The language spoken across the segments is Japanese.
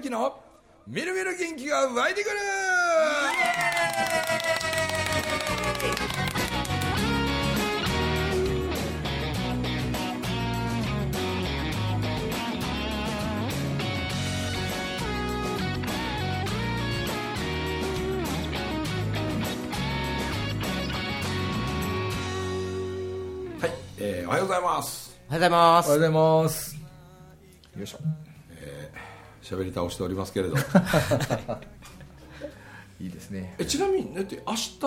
明のみるみる元気が湧いてくる。はい、えーおはようございます。おはようございます。おはようございます。よいしょ喋り倒しておりますけれど。いいですね。えちなみにだって明日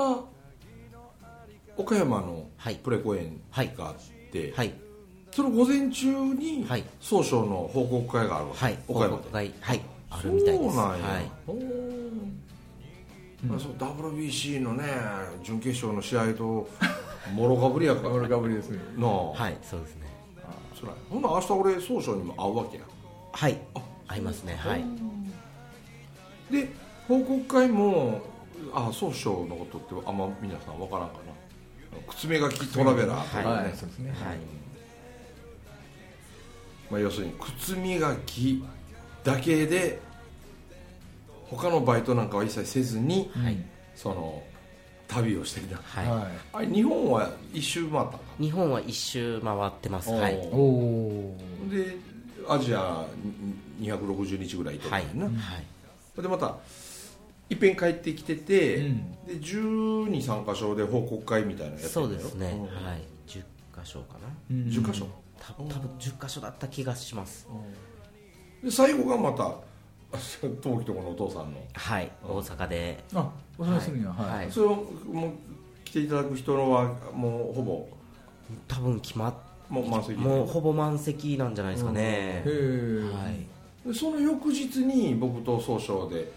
岡山のはい。プレ公演があって、はい。その午前中にはい。総称の報告会があるわけ、はい。岡山で。はい。あるみたいです。そうなんや、はい。う WBC のね準決勝の試合ともろかぶりやから。俺かぶりですね。なあ、はい。そうですね。そらほんなら明日俺総称にも会うわけや。はい合いますねはい。で報告会もあ総称のことってあんま皆さん分からんかな。靴目書きトラベラーというね、はい。そうですねはいまあ、要するに靴磨きだけで他のバイトなんかは一切せずに、はい。その旅をしてきた。はい、はあれ日本は一周回った日本は一周回ってます。はい。でアジアに260日ぐらいいてるはい。んやな、はい。でまたいっぺん帰ってきてて、うん。で123箇所で報告会みたいなのやってそうですね。うん。はい。10箇所かな。うん。10箇所？た多分10箇所だった気がします。で最後がまた 陶器とこのお父さんの。はい。大阪で。あお世話するんやはい。はい。それをもう来ていただく人のはもうほぼ？多分決まっもう満席？もうほぼ満席なんじゃないですかね。へえはいでその翌日に僕と総称で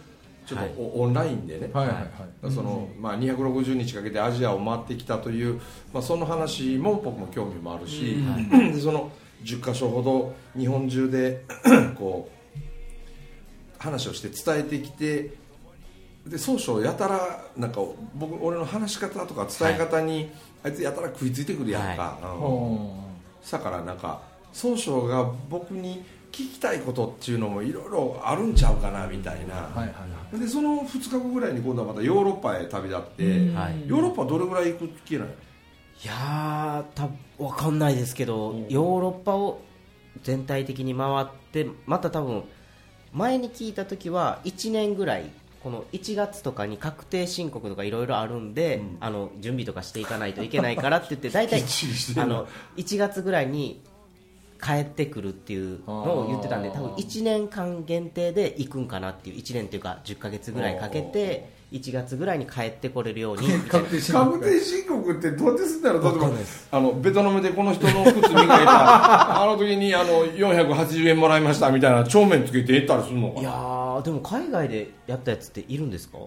ちょっとお、オンラインでね、はいはいはい。そのまあ、260日かけてアジアを回ってきたという、まあ、その話も僕も興味もあるし、でその10箇所ほど日本中で こう話をして伝えてきてで総称やたらなんか僕俺の話し方とか伝え方に、あいつやたら食いついてくるやんか、うん。おだからなんか総称が僕に聞きたいことっていうのもいろいろあるんちゃうかなみたいな、はいはいはい。でその2日後ぐらいに今度はまたヨーロッパへ旅立って、うん。はい。ヨーロッパどれぐらい行く気なのいやーた分かんないですけどヨーロッパを全体的に回ってまた多分前に聞いた時は1年ぐらいこの1月とかに確定申告とかいろいろあるんで、あの準備とかしていかないといけないからって言って大体きっちりしてるあの1月ぐらいに帰ってくるっていうのを言ってたんで多分1年間限定で行くんかなっていう1年っていうか10ヶ月ぐらいかけて1月ぐらいに帰ってこれるように。確定申確告定申告ってどうやってするんだろう例えばあのベトナムでこの人の靴磨いた あの時にあの480円もらいましたみたいな帳面つけていったりするのかいやでも海外でやったやつっているんですか？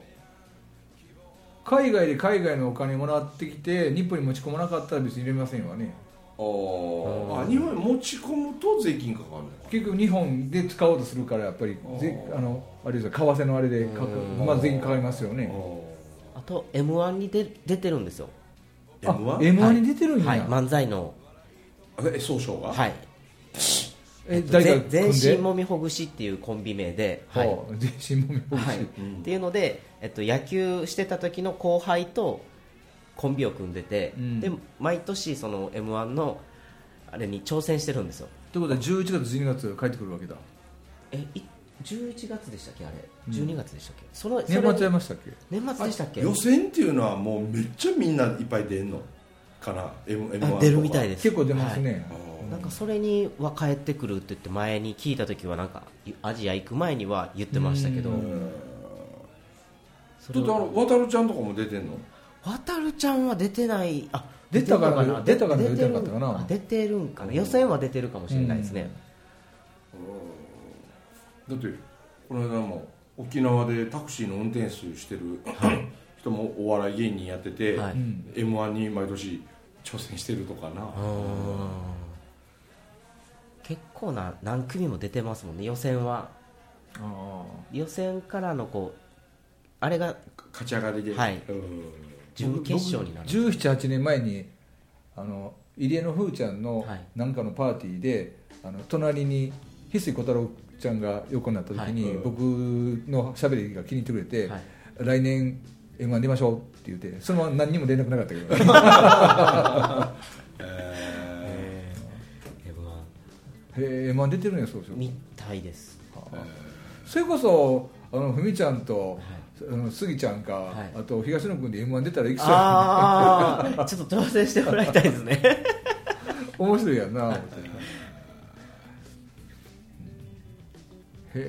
海外で海外のお金もらってきて日本に持ち込まなかったら別に入れませんわねあ日本に持ち込むと税金かかるのか。結局日本で使おうとするからやっぱりぜあのあれですよ。為替のあれでかかまあ税金かかりますよね。あと m 1に出出てるんですよ。あ M1? M1 に出てるんや、はい。漫才の。え総称が？はい。え誰か全身もみほぐしっていうコンビ名で、全身もみほぐし、はい。っていうので、えっと、野球してた時の後輩とコンビを組んでて、うん。で毎年その m 1のあれに挑戦してるんですよ。ということは11月12月帰ってくるわけだ。えい11月でしたっけあれ？12月でしたっけ、そのそ年れ末やりましたっけ？年末でしたっけ？予選っていうのはもうめっちゃみんないっぱい出んの？かな？M M1 とか。あ出るみたいです。結構出ますね、なんかそれには帰ってくるって言って前に聞いた時はなんかアジア行く前には言ってましたけど。ちょっとあの渡るちゃんとかも出てんの？渡るちゃんは出てない。あ出たかな？出出たかな？出てなかったかなあ出てるんかな。予選は出てるかもしれないですね、だってこの間も沖縄でタクシーの運転手してる 人もお笑い芸人やってて、はい。m 1に毎年挑戦してるとかな、結構な何組も出てますもんね予選は。あ予選からのこうあれが勝ち上がりで、はい。うん準決勝になる1718年前にあの入江のふーちゃんのはい。なんかのパーティーで、あの隣に翡翠小太郎ちちゃんが横になった時に、はい。僕の喋りが気に入ってくれて、はい。来年 m 1出ましょうって言ってそのまま何にも連絡なかったけど。え えー M1 へえ m 1出てるんやそうそうみたいです。それこそあのふみちゃんと、スギちゃんか、はい。あと東野君で m 1出たらいきそうやちょっと挑戦してもらいたいですね。面白いやんな、思って。へ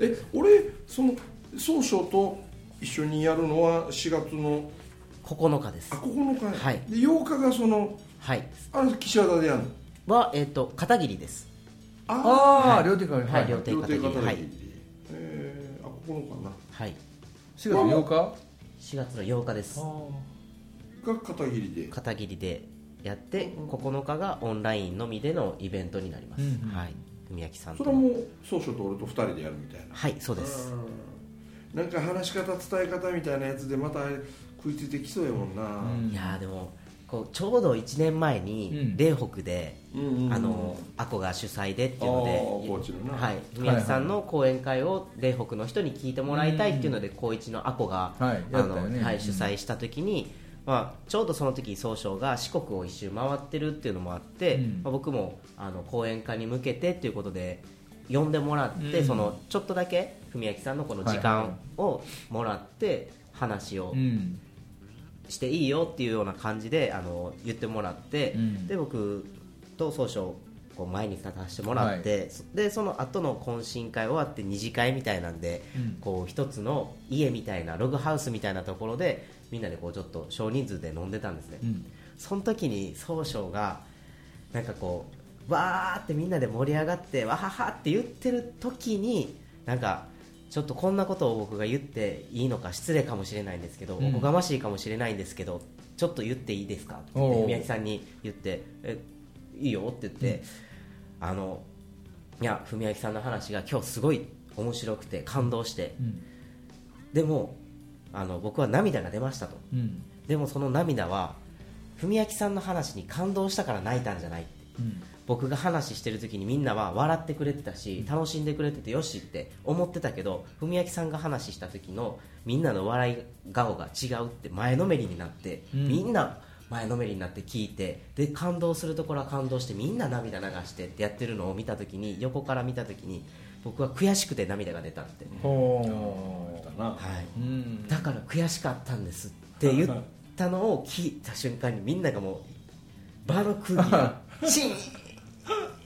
ええ俺その総称と一緒にやるのは4月の9日です。あ9日はい。で8日がそのはい。あれ岸和田でやるの？はえっ、と片桐です。ああ、はい両手から。はい両手両手片桐。はい。えー、あ9日な。はい。4月8日？4月の8日です。が片桐で？片桐でやって9日がオンラインのみでのイベントになります、うんうん。はい。文明さんとそれはもう総称と俺と2人でやるみたいな？はいそうです。うん。なんか話し方伝え方みたいなやつでまた食いついてきそうやもんな、うんいやーでもこうちょうど1年前にうん。嶺北で、うんうんうんあのアコが主催でっていうあのではい。文明さんの講演会を嶺北の人に聞いてもらいたいっていうので高一のアコが、はいあのはい、主催した時に、まあ、ちょうどその時総称が四国を一周回ってるっていうのもあって、うん。まあ、僕もあの講演会に向けてっていうことで呼んでもらって、うん。そのちょっとだけ文明さんのこの時間をもらって話をうんしていいよっていうような感じであの言ってもらって、うん。で僕と総称こう前に立たせてもらって、でその後の懇親会終わって二次会みたいなんで、うん。こう一つの家みたいなログハウスみたいなところでみんなでこうちょっと少人数で飲んでたんですね、うん。その時に総称がなんかこうわーってみんなで盛り上がってわははって言ってる時になんかちょっとこんなことを僕が言っていいのか失礼かもしれないんですけど、うん。おこがましいかもしれないんですけどちょっと言っていいですか？って宮城さんに言ってえいいよって言って、あのいや文明さんの話が今日すごい面白くて感動して。うん。でもあの僕は涙が出ましたと。うん。でもその涙は文明さんの話に感動したから泣いたんじゃないうん僕が話してる時にみんなは笑ってくれてたし楽しんでくれててよしって思ってたけど文明さんが話した時のみんなの笑い顔が違うって前のめりになって、うん。みんな前のめりになって聞いてで感動するところは感動してみんな涙流してってやってるのを見た時に横から見た時に僕は悔しくて涙が出たって、ほだな。はい、ううん。だから悔しかったんですって言ったのを聞いた瞬間にみんながもう場の空気が ン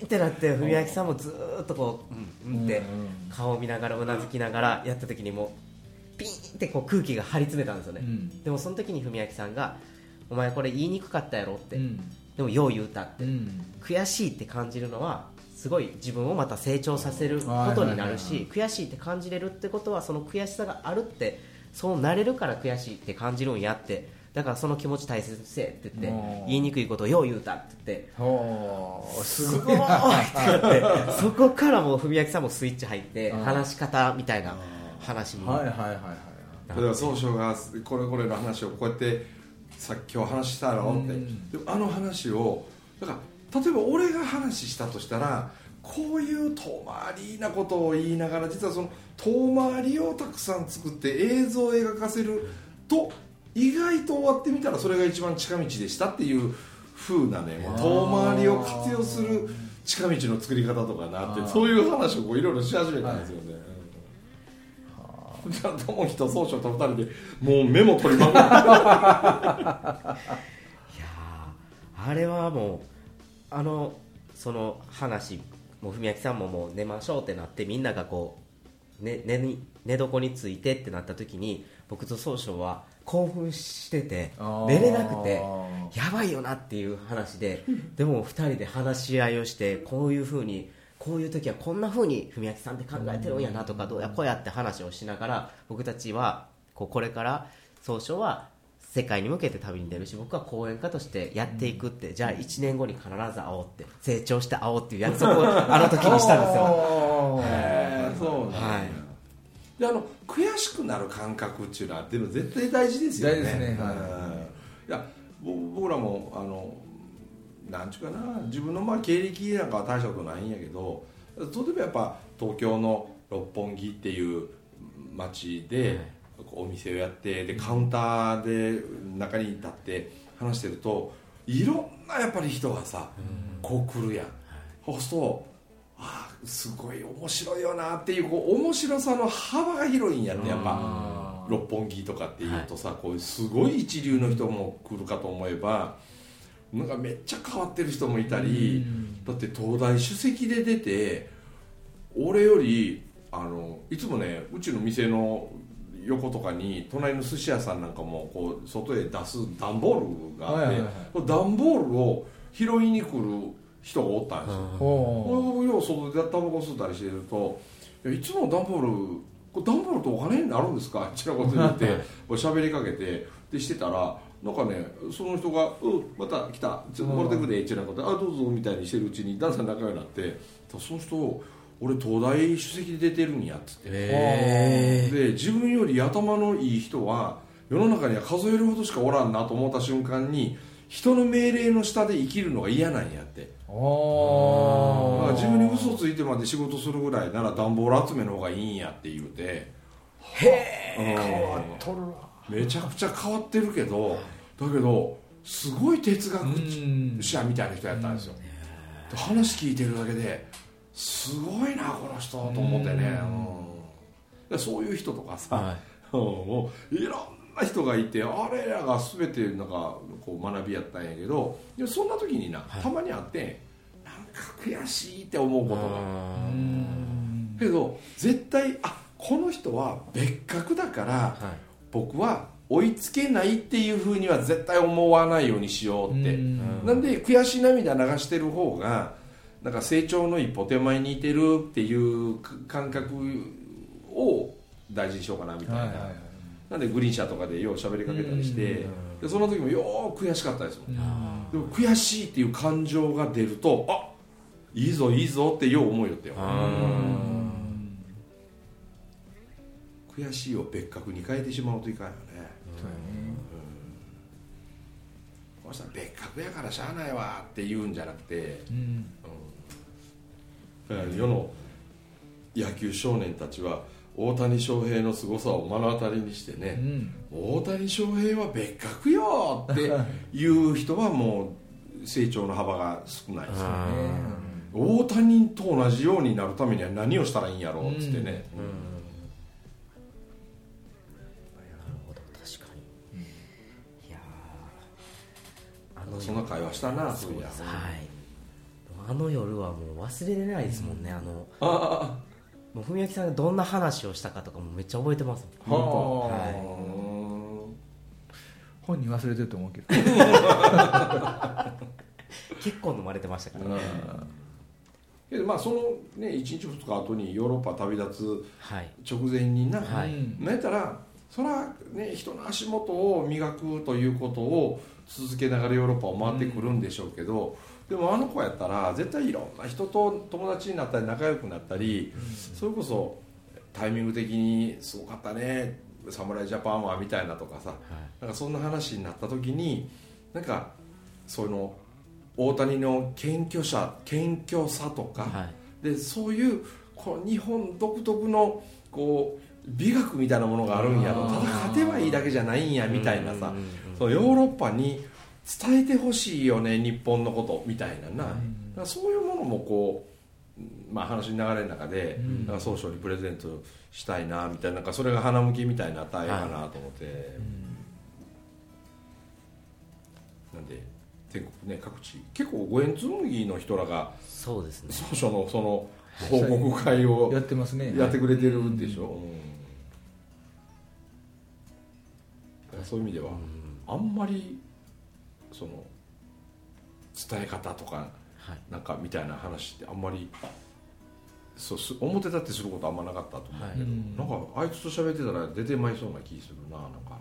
ってなって文明さんもずーっとこう、うん。うんって顔を見ながらうなずきながらやった時にもうピーンってこう空気が張り詰めたんですよね、うん。でもその時に文明さんが「お前これ言いにくかったやろ」って、うん。でもよう言うたって、うん。悔しいって感じるのはすごい自分をまた成長させることになるし悔しいって感じれるってことはその悔しさがあるってそうなれるから悔しいって感じるんやってだからその気持ち大切にせえって言って言いにくいことをよう言うたって言ってすすごい。ってなってそこからもう文明さんもスイッチ入って話し方みたいな話にはいはいはいはいだから総称がこれこれの話をこうやってさっき今日話したろって、うん。でもあの話をだから例えば俺が話したとしたらこういう遠回りなことを言いながら実はその遠回りをたくさん作って映像を描かせると意外と終わってみたらそれが一番近道でしたっていう風なねもう遠回りを活用する近道の作り方とかなってそういう話をこういろいろし始めたんですよね。じゃあ友樹と総称と二人でもうメモ取りまくって いやーあれはもうあのその話もう文明さんももう寝ましょうってなってみんながこう寝寝に寝床についてってなった時に僕と総称は興奮してて寝れなくてやばいよなっていう話ででも2人で話し合いをしてこういうふうにこういう時はこんなふうに文明さんって考えてるんやなとかどうやこうやって話をしながら僕たちはこうこれから総称は世界に向けて旅に出るし僕は講演家としてやっていくって、じゃあ1年後に必ず会おうって成長して会おうっていう約束をあの時にしたんですよ。よへーそうなんだ、はいであの悔しくなる感覚っていうのはでも絶対大事ですよね。大事ですね。はいうん。い。やぼ僕らもあのなんちゅうかな自分のまあ経歴なんかは大したことないんやけど例えばやっぱ東京の六本木っていう街でお店をやってでカウンターで中に立って話してるといろんなやっぱり人がさこう来るやん。そうするとすごい面白いよなっていうこう面白さの幅が広いんやねやっぱ。六本木とかっていうとさ、こういうすごい一流の人も来るかと思えばなんかめっちゃ変わってる人もいたりだって東大首席で出て俺よりあのいつもねうちの店の横とかに隣の寿司屋さんなんかもこう外へ出す段ボールがあって、はいはいはい。段ボールを拾いに来る人がおったんですよ、ほ俺よう外でタバコ吸ったりしてると「いやいつも段ボールこれ段ボールとお金になるんですか?」ちなこと言って俺喋りかけてでしてたらなんかねその人が「うんまた来た。ちょっともらってくれ」ちなことで「あどうぞ」みたいにしてるうちにだんだん仲良くなってその人俺東大首席で出てるんやっつって。へで自分より頭のいい人は世の中には数えるほどしかおらんなと思った瞬間に人の命令の下で生きるのが嫌なんやって。うあ自分に嘘ついてまで仕事するぐらいなら段ボール集めの方がいいんやって言うて。へえ変わっとるわ。めちゃくちゃ変わってるけどだけどすごい哲学うん者みたいな人やったんですよ。で話聞いてるだけですごいなこの人と思ってねうそういう人とかさ、はうんもういろんな人がいてあれらが全てなんかこう学びやったんやけどでもそんな時にな、たまにあってなんか悔しいって思うことが。うん。けど絶対あこの人は別格だから、はい。僕は追いつけないっていうふうには絶対思わないようにしようって、うん。なんで悔し涙流してる方がなんか成長の一歩手前にいてるっていう感覚を大事にしようかなみたいな、はいはいはいなんでグリーン車とかでよう喋りかけたりして、でその時もよう悔しかったですもん、でも悔しいっていう感情が出るとあいいぞいいぞってよう思うよってよ。悔しいを別格に変えてしまうといかんよね。こうしたら別格やからしゃあないわって言うんじゃなくてうん。だから世の野球少年たちは大谷翔平の凄さを目の当たりにしてうね、ん。大谷翔平は別格よって いう人はもう成長の幅が少ないですよね。大谷と同じようになるためには何をしたらいいんやろうっつってね、なるほど確かに、いやーあのそんな会話したなそういや。はい。あの夜はもう忘れれないですもんね、あのあもう文明さんがどんな話をしたかとかもめっちゃ覚えてます。あは本当あ。うん本人忘れてると思うけど。結構飲まれてましたからね、けどまあそのね1日2日後にヨーロッパ旅立つはい。直前にな、はい。うんなんやったらそらね人の足元を磨くということを続けながらヨーロッパを回ってくるんでしょうけど、でもあの子やったら絶対いろんな人と友達になったり仲良くなったり、それこそタイミング的にすごかったね侍ジャパンはみたいなとかさなんかそんな話になった時になんかその大谷の謙虚さ謙虚さとか、はい。でそういうこの日本独特のこう美学みたいなものがあるんやろ。あー。ただ勝てばいいだけじゃないんやみたいなさうんうんヨーロッパに伝えてほしいよね日本のことみたいなな、だからそういうものもこう、まあ、話の流れの中で、ん。なんか総称にプレゼントしたいなみたいななんかそれが花向きみたいになったらええかなと思って、なんで全国ね各地結構五円紬の人らがそうですね。総書のその報告会をやってますね。やってくれてるでしょ、うん。だからそういう意味では、あんまりその伝え方とかはい。なんかみたいな話ってあんまりそうす表立ってすることあんまなかったと思うけど、はい。なんかあいつと喋ってたら出てまいそうな気するななんか。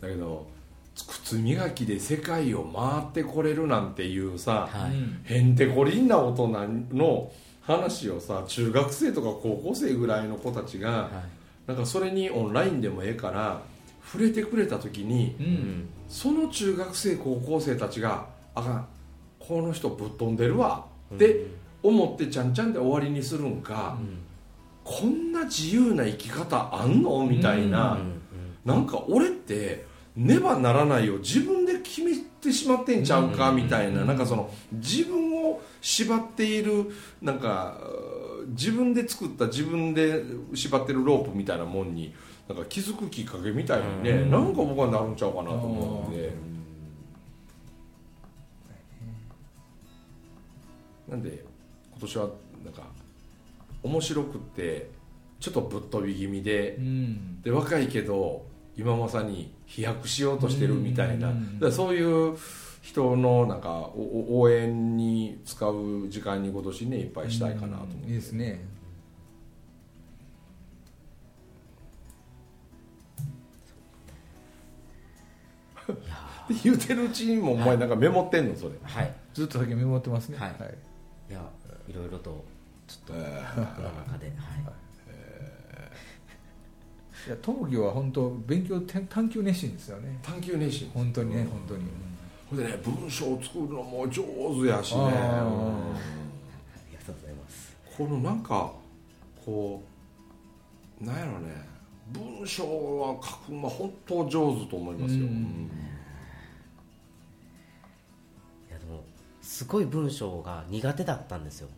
だけど靴磨きで世界を回ってこれるなんていうさ、はい。うんへんてこりんな大人の話をさ中学生とか高校生ぐらいの子たちが、はいなんかそれにオンラインでもええから触れてくれた時に、うん。その中学生高校生たちがあかんこの人ぶっ飛んでるわって思ってちゃんちゃんで終わりにするんか、こんな自由な生き方あんのみたいな、なんか俺ってねばならないを自分で決めてしまってんちゃうかみたいな、なんかその自分を縛っているなんか自分で作った自分で縛ってるロープみたいなもんになんか気づくきっかけみたいにね、なんか僕はなるんちゃうかなと思うんで、なんで今年はなんか面白くってちょっとぶっ飛び気味で、うん。で若いけど今まさに飛躍しようとしてるみたいな、うん。だからそういう人のなんか応援に使う時間に今年ねいっぱいしたいかなと思って、いいですね。で 言うてるうちにもお前なんかメモってんのそれ、はい。ずっと先メモってますね。はい。い。やいろいろとちょっとえ僕の中で、はい。い。や東京は本当勉強探探求熱心ですよね。ー探求熱心本当にね本当にほんでね文章を作るのも上手やしね。ありがとうございます。このなんかこうなんやろね。文章は書くのは本当上手と思いますよ、うん。いやでもすごい文章が苦手だったんですよ。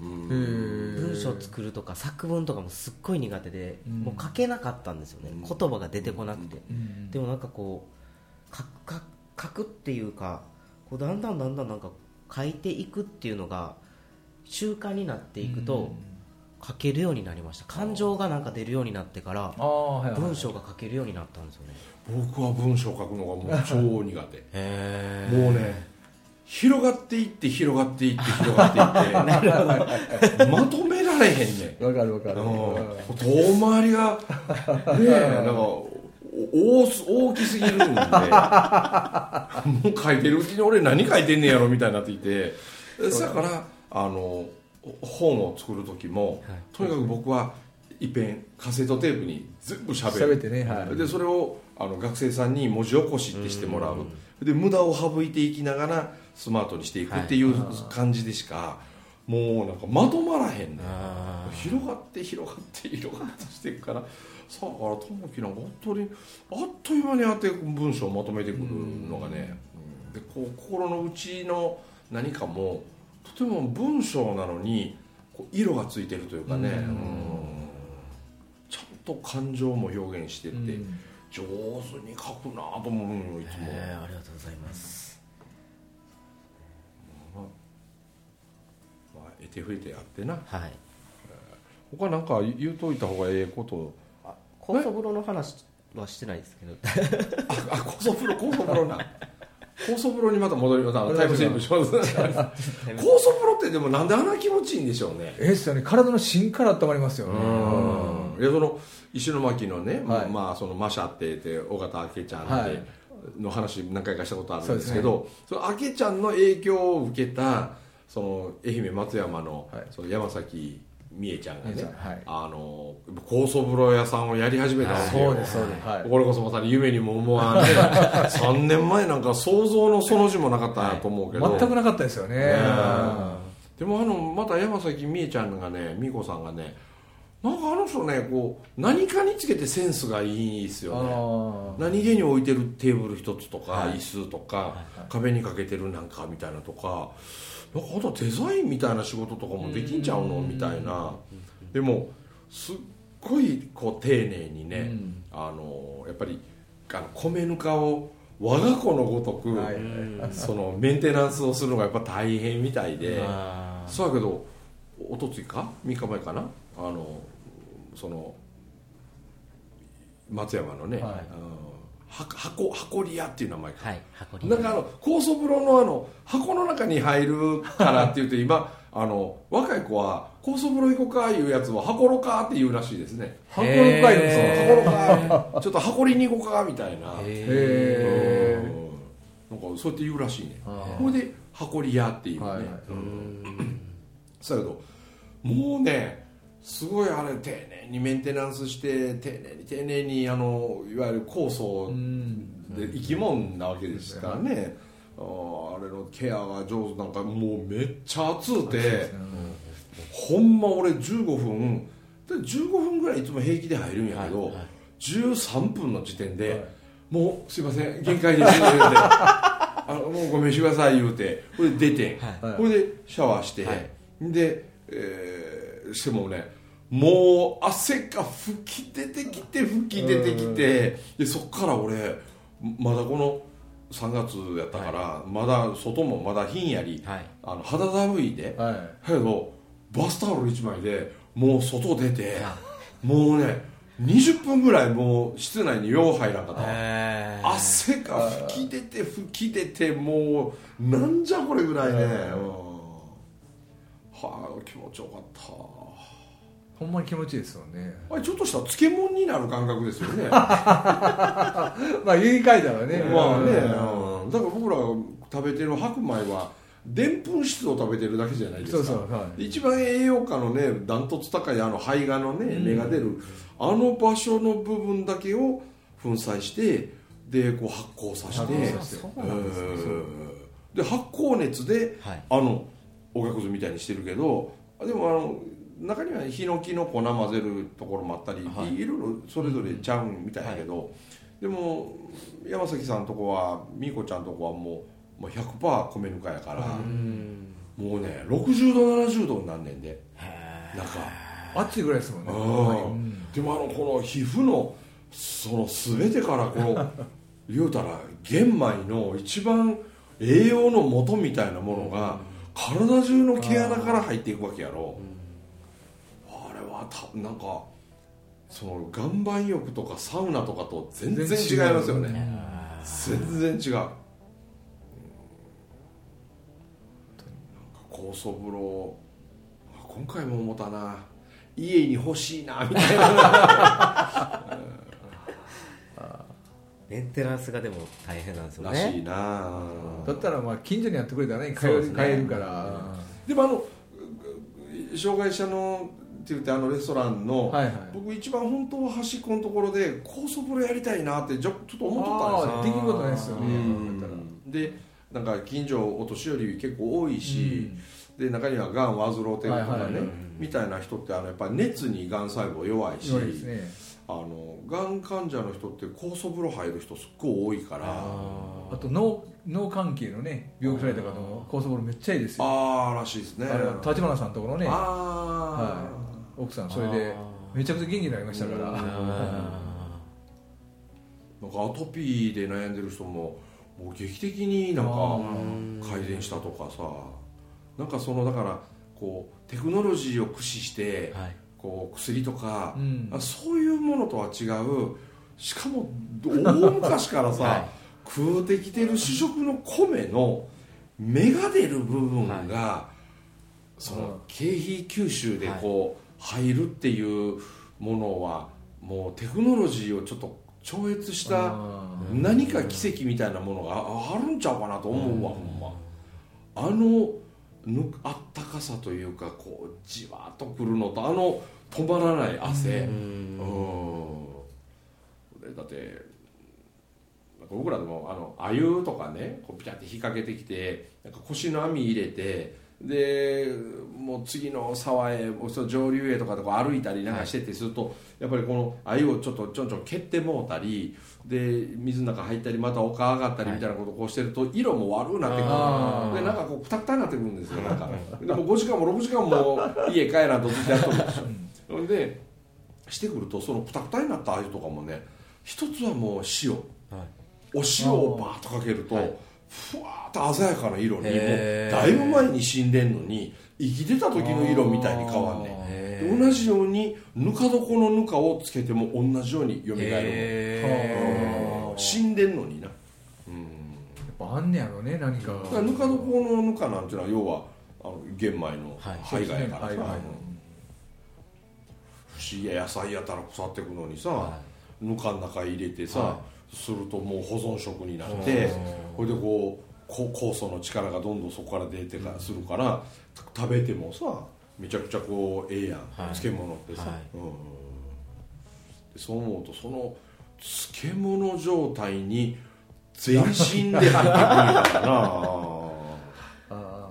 文章作るとか作文とかもすっごい苦手で、うん。もう書けなかったんですよね、うん。言葉が出てこなくて、うん。でもなんかこう書く書くっていうかこうだんだんだんだんなんか書いていくっていうのが習慣になっていくと書けるようになりました。感情がなんか出るようになってから文章が書けるようになったんですよね。僕は文章書くのがもう超苦手。へもうね広がっていって広がっていって広がっていって。まとめられへんねん。わかるわかる。うん。遠回りがねえなんかお大す大きすぎるんで。もう書いてるうちに俺何書いてんねやろみたいになっていて。だからあの本を作る時も、はい。とにかく僕はいっぺんカセットテープに全部しゃべるてねはい。でそれをあの学生さんに文字起こしってしてもらう。で無駄を省いていきながらスマートにしていくっていう感じでしか、もうなんかまとまらへんね広がって広がって広がってしていくからさあからともきなんか本当にあっという間にあって文章をまとめてくるのがね、うん。でこう心の内の何かもとても文章なのにこう色がついてるというかね、ちゃんと感情も表現してって、うん。上手に書くなと思うのよいつも。へーありがとうございます。まあ、得て増えてやってな。はい。他なんか言うといた方がええことあ高速風呂の話はしてないですけど。ああ高速風呂高速風呂な。高速風呂にまた戻ります。あのタイムスリップします高速風呂ってでもなんであんな気持ちいいんでしょうね。ええっすよね体の芯から温まりますよね。いやその石巻のね、はい。まあそのマシャって言って尾形明ちゃんで、はい。の話何回かしたことあるんですけそうどその明ちゃんの影響を受けたその愛媛松山の,、はい。その山崎美恵ちゃんがね。はい。あの高層風呂屋さんをやり始めたわけよ、そうですそうです。はい。これこそまさに夢にも思わんね3年前なんか想像のその字もなかったと思うけど、全くなかったですよね。ねでもあのまた山崎美恵ちゃんがね美子さんがねなんかあの人ねこう何かにつけてセンスがいいですよね。あ何気に置いてるテーブル一つとか、はい。椅子とか、壁にかけてるなんかみたいなとかなんかあとデザインみたいな仕事とかもできんちゃうの？みたいな。でもすっごいこう丁寧にね、うん。あのやっぱりあの米ぬかを我が子のごとく、はい。そのメンテナンスをするのがやっぱ大変みたいで、そうやけどおとついか？3日前かな？あのその松山のね、はい箱箱り屋っていう名前か、はい箱になんかあの高層風呂のあの箱の中に入るからって言って今 あの若い子は高層風呂行こうかいうやつを箱ろかって言うらしいですね。箱ろかちょっと箱りに行こうかみたいな。へへうん。なんかそうやって言うらしいね。あこれで箱り屋っていうね、はいはい。うん。そうやけどもうねすごいあれ丁寧にメンテナンスして丁寧に丁寧にあのいわゆる酵素うん。で生き物なわけですからね、あれのケアが上手なんかもうめっちゃ熱うてほんま俺15分で15分ぐらいいつも平気で入るんやけど、はいはい。13分の時点で、はい。もうすいません限界です言うて。あのもうごめんしてください言うてこれで出てこれでシャワーして、はい。で、えーしてもねもう汗が吹き出てきて吹き出てきてでそっから俺まだこの3月やったから、まだ外もまだひんやり、はい。あの肌寒いで、はい。けどバスタオル1枚でもう外出てはもうね20分ぐらいもう室内によう入らんかったわ。へー。汗が吹き出て吹き出てもうなんじゃこれぐらいね、うん。はあ気持ちよかったほんまに気持ちいいですよね。あれちょっとした漬物になる感覚ですよね。まあ言い換えたらね。まあね、うん。うん。だから僕らが食べてる白米はでんぷん質を食べてるだけじゃないですか。そうそうはい。一番栄養価のねダントツ高いあの胚芽のね芽が出る、あの場所の部分だけを粉砕してでこう発酵させて。で発酵熱で、はい。あのおがくずみたいにしてるけどでもあの中にはヒノキの粉混ぜるところもあったり、はい。い、ろいろそれぞれちゃうんみたいだけど、でも山崎さんとこは美子ちゃんとこはもうもう100%米ぬかやから、うん。もうね60度70度になんねんで。へ中。暑いぐらいですもんね。うん。でもあのこの皮膚のその全てからこの 言うたら玄米の一番栄養の元みたいなものが体中の毛穴から入っていくわけやろ。あれはたなんかその岩盤浴とかサウナとかと全然違いますよね。全然違う、う。ん。なんか高層風呂あ今回も思ったな。家に欲しいなみたいな。メンテナンスがでも大変なんですよらしいねな。だったらまあ近所にやってくれたらね買えるから。でもあの障害者のって言ってあのレストランの、はいはい。僕一番本当は端っこのところで高速風呂やりたいなってちょちょっと思っとったんですよ。ああできることないですよねでなんか近所お年寄り結構多いし、で中にはがん患ってるとかね、はいはいはい。みたいな人ってあのやっぱり熱にがん細胞弱いし弱いですね。あのがん患者の人って高速風呂入る人すっごい多いから。ああと脳脳関係のね病気された方の高速風呂めっちゃいいですよ。あーらしいですね。立花さんのところね。あはー、い奥さんそれでめちゃくちゃ元気になりましたから。なんかアトピーで悩んでる人ももう劇的になんか改善したとかさ。なんかそのだからこうテクノロジーを駆使してはい。こう薬とか、うん。あそういうものとは違う。しかも 大昔からさ、はい。食うてきてる主食の米の芽が出る部分が、その経費吸収でこう入るっていうものはもうテクノロジーをちょっと超越したあ何か奇跡みたいなものがああるんちゃうかなと思うわ、ほんま。あのぬあったかさというかこうじわっとくるのとあの止まらない汗。うん。でだって僕らでもあの鮎とかねこうピタッて引っ掛けてきてなんか腰の網入れてでもう次の沢へ上流へとかでこう歩いたりなんかしててすると、やっぱりこの鮎をちょっとちょんちょん蹴ってもうたりで水の中入ったりまた丘上がったりみたいなことをこうしてると色も悪くなってくる、でなんかこうくたくたになってくるんですよなんか。でも5時間も6時間も家帰らんとずっとやっとるんですよ。でしてくるとそのくたくたになった鮎とかもね一つはもう塩。はい。お塩をバーッとかけると、はいふわーっと鮮やかな色にもうだいぶ前に死んでんのに生きてた時の色みたいに変わんねん。同じようにぬか床のぬかをつけても同じように蘇る。のへうん死んでんのにな。うんやっぱあんねやろね何か。ぬか床のぬかなんていうのは要はあの玄米のはい。胚芽やからさ、はい不思議や野菜やったら腐ってくのにさ、はぬかの中入れてさ、はするともう保存食になってこれでこうこ酵素の力がどんどんそこから出てからするから食べてもさめちゃくちゃこうええやん、はい。漬物ってさ、はい。うん。でそう思うとその漬物状態に全身で入ってくるからな。あ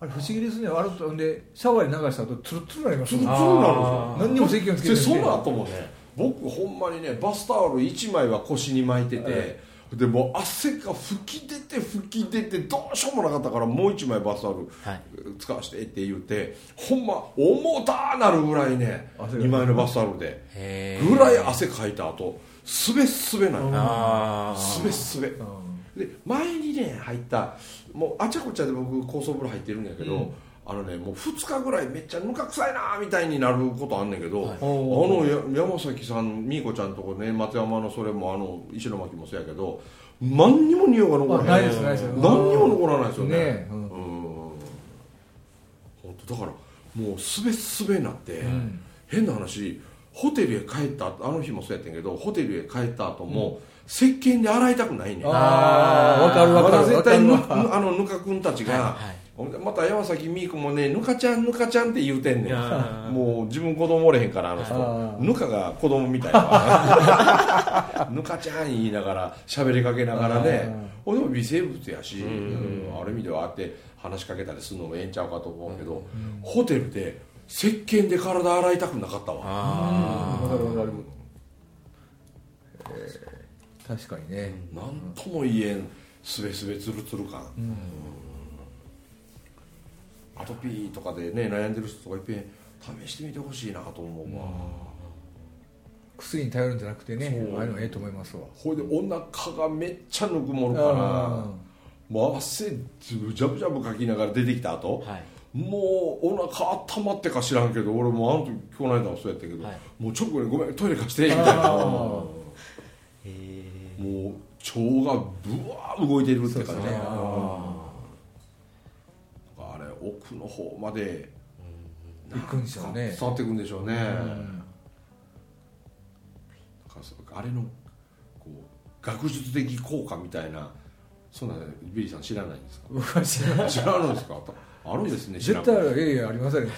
あれ不思議ですね。あれとでシャワーで流した後ツルツルになりますツルツルなるんですよ。何にも石鹸つけてでその後もね僕ほんまにねバスタオル1枚は腰に巻いてて、はいでもう汗が吹き出て吹き出てどうしようもなかったからもう1枚バスタオルはい。使わせてって言ってほんま重たーなるぐらいね汗が。2枚のバスタオルで。へぐらい汗かいた後すべすべなんよあすべすべ。で前にね入ったもうあちゃこちゃで僕高層風呂入ってるんやけど、うんあのねもう2日ぐらいめっちゃぬか臭いなみたいになることあんねんけど、はい。あのや山崎さんみーこちゃんとこね松山のそれもあの石巻もそうやけど何にも匂いが残らあないないです。何にも残らないですよね。ねううん。ん本当だからもうすべすべになって、ん。変な話ホテルへ帰った後あの日もそうやったんやけどホテルへ帰った後も、石鹸で洗いたくないねん。ああわかるわまかるだ絶対ぬわかるわぬあのぬかくんたちが、はいはいまた山崎美子もね「ぬかちゃんぬかちゃん」って言うてんねん。もう自分子供おれへんからあの人。ぬかが子供みたいな ぬかちゃん言いながら喋りかけながらね。でも微生物やし、うん。ある意味ではあって話しかけたりするのもええんちゃうかと思うけど、ホテルで石鹸で体洗いたくなかったわ。あわかるわかる確かにね。なんとも言えんすべすべつるつる感、うんアトピーとかでね悩んでる人とかいっぺん試してみてほしいなと思うわ、薬に頼るんじゃなくてねああいうのええと思いますわ。ほいでお腹がめっちゃぬくもるからあもう汗ジャブジャブかきながら出てきた後、はい。もうお腹温まってか知らんけど俺もあの時この間もそうやったけど、はい。もう直後にごめんトイレ貸してみたいな。あもう腸がブワー動いてるっていうかね奥の方まで行くんでしょうね。伝わっていくんでしょうね、うん。なんかそうあれのこう学術的効果みたいなそんなビリーさん知らないんですか？僕は知らない。知らないんですか？あるんですね知ら絶ん対ある。いやいやありません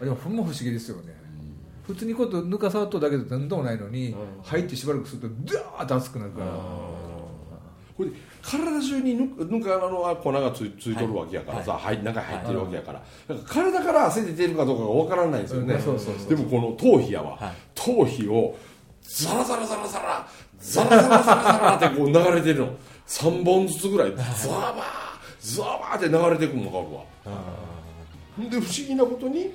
でもほんま不思議ですよね。普通にことぬか触っとるだけで何ともないのに、入ってしばらくするとドワーッと熱くなるからこれ体中にぬぬかのあ粉がついついとるわけやからさ、はい中に入ってるわけやから,、だから体から汗出てるかどうかがわからないんですよね、でもこの頭皮やわ、はい。頭皮をザラザラザラザラザラザラザラザラってこう流れてるの。3本ずつぐらいザバーザバーって流れていくのがあるわ。で不思議なことに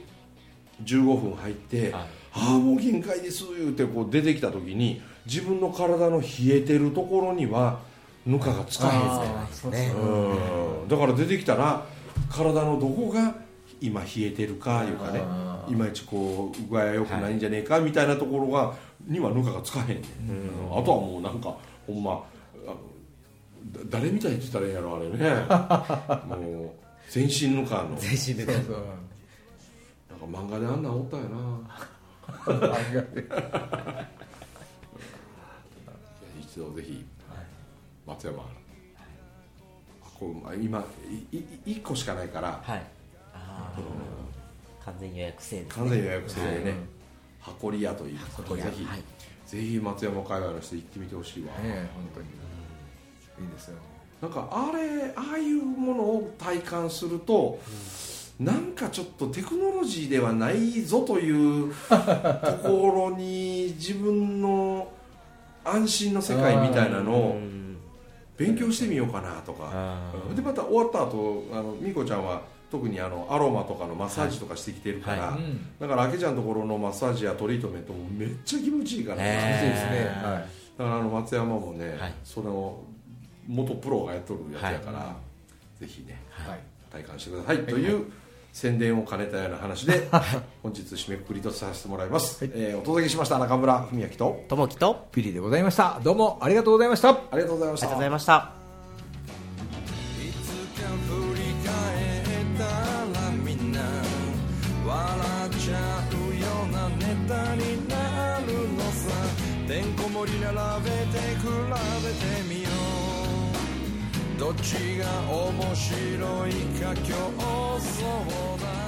15分入って、はい。ああもう限界です言うてこう出てきた時に自分の体の冷えてるところにはぬかがつかへんだから出てきたら体のどこが今冷えてるかいうかね。あいまいちこう具合良くないんじゃねえかみたいなところがにはぬかがつかへんねん、うん。あとはもうなんかほんま誰みたいって言ったらいいんやろあれね。もう全身ぬかの。全身でそうそうなんか漫画であんなんおったよな。ありがてえ一度ぜひ松山あこう今いい1個しかないからはい。ああ完全予約制ですね。完全予約制でね、はい。箱り屋という箱り屋ぜひ、はい。ぜひ松山海外の人行ってみてほしいわ、ねえ本当に。いいですよ。なんかあれああいうものを体感すると、なんかちょっとテクノロジーではないぞという ところに自分の安心の世界みたいなのうをん勉強してみようかなとか。でまた終わった後あのみこちゃんは特にあのアロマとかのマッサージとかしてきてるから、はい。うん。だからあけちゃんのところのマッサージやトリートメントもめっちゃ気持ちいいから、へー楽しいですね。えー。はいだからあの松山もね、はい。その元プロがやっとるやつやから、はぜひねはい。体感してください、という宣伝を兼ねたような話で 本日締めくくりとさせてもらいます、えーお届けしました中村文明とともきとピリでございました。どうもありがとうございました。ありがとうございました。ありがとうございました。いつか振り返ったらみんな笑っちゃうようなネタになるのさ。てんこ盛り並べて比べてみようどっちが面白いか競争